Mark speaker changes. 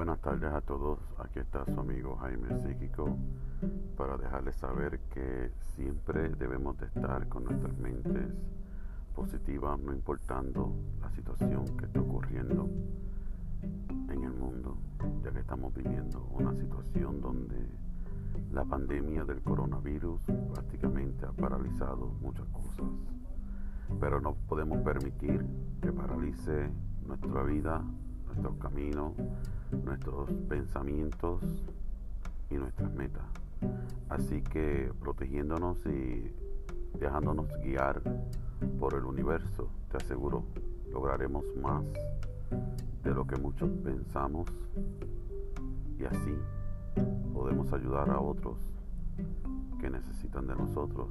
Speaker 1: buenas tardes a todos. Aquí está su amigo Jaime Psíquico para dejarles saber que siempre debemos de estar con nuestras mentes positivas, no importando la situación que está ocurriendo en el mundo, ya que estamos viviendo una situación donde la pandemia del coronavirus prácticamente ha paralizado muchas cosas, pero no podemos permitir que paralice nuestra vida nuestros caminos, nuestros pensamientos y nuestras metas. Así que protegiéndonos y dejándonos guiar por el universo, te aseguro, lograremos más de lo que muchos pensamos y así podemos ayudar a otros que necesitan de nosotros